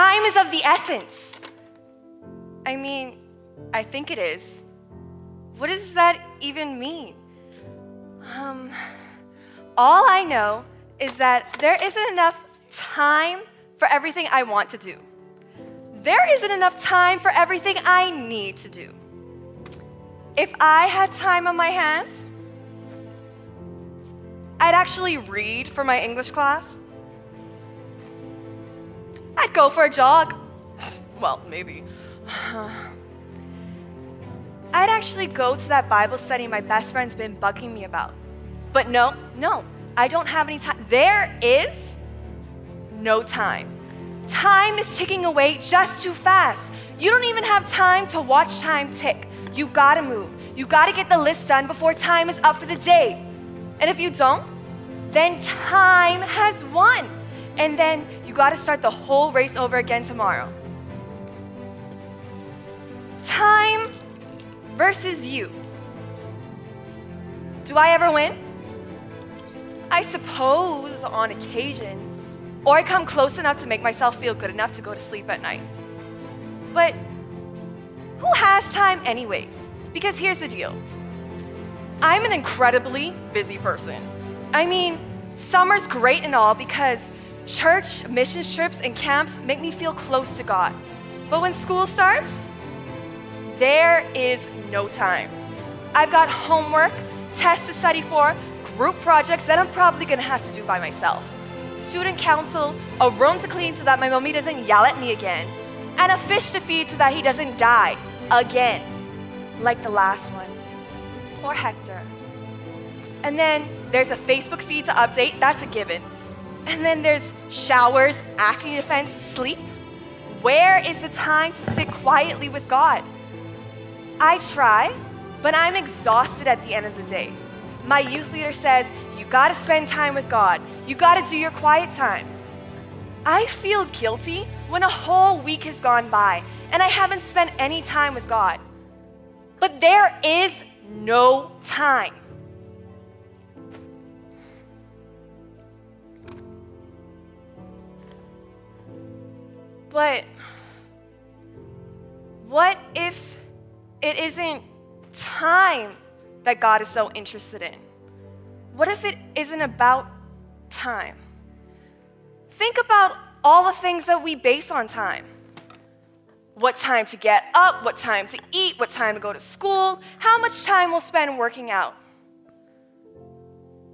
time is of the essence. I mean, I think it is. What does that even mean? Um, all I know is that there isn't enough time for everything I want to do. There isn't enough time for everything I need to do. If I had time on my hands, I'd actually read for my English class. Go for a jog. Well, maybe. I'd actually go to that Bible study my best friend's been bugging me about. But no, no, I don't have any time. There is no time. Time is ticking away just too fast. You don't even have time to watch time tick. You gotta move. You gotta get the list done before time is up for the day. And if you don't, then time has won. And then you gotta start the whole race over again tomorrow. Time versus you. Do I ever win? I suppose on occasion, or I come close enough to make myself feel good enough to go to sleep at night. But who has time anyway? Because here's the deal I'm an incredibly busy person. I mean, summer's great and all because church, mission trips, and camps make me feel close to God. But when school starts, there is no time. I've got homework, tests to study for, group projects that I'm probably gonna have to do by myself, student council, a room to clean so that my mommy doesn't yell at me again, and a fish to feed so that he doesn't die again, like the last one. Poor Hector. And then there's a Facebook feed to update, that's a given. And then there's showers, acne defense, sleep. Where is the time to sit quietly with God? I try, but I'm exhausted at the end of the day. My youth leader says, You gotta spend time with God, you gotta do your quiet time. I feel guilty when a whole week has gone by and I haven't spent any time with God. But there is no time. But what if it isn't time that God is so interested in? What if it isn't about time? Think about all the things that we base on time. What time to get up, what time to eat, what time to go to school, how much time we'll spend working out.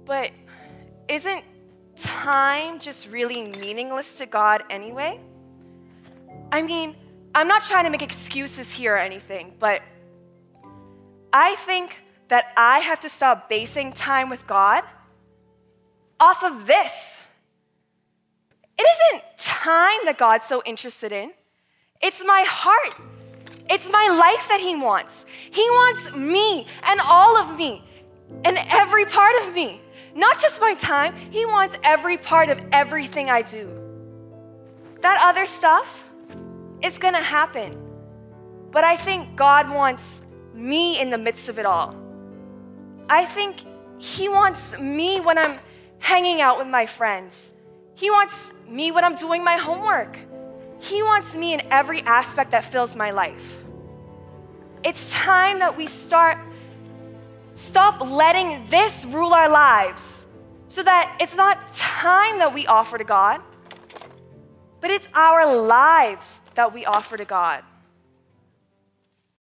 But isn't time just really meaningless to God anyway? I mean, I'm not trying to make excuses here or anything, but I think that I have to stop basing time with God off of this. It isn't time that God's so interested in, it's my heart. It's my life that He wants. He wants me and all of me and every part of me, not just my time. He wants every part of everything I do. That other stuff, it's gonna happen. But I think God wants me in the midst of it all. I think He wants me when I'm hanging out with my friends. He wants me when I'm doing my homework. He wants me in every aspect that fills my life. It's time that we start stop letting this rule our lives so that it's not time that we offer to God, but it's our lives that we offer to God.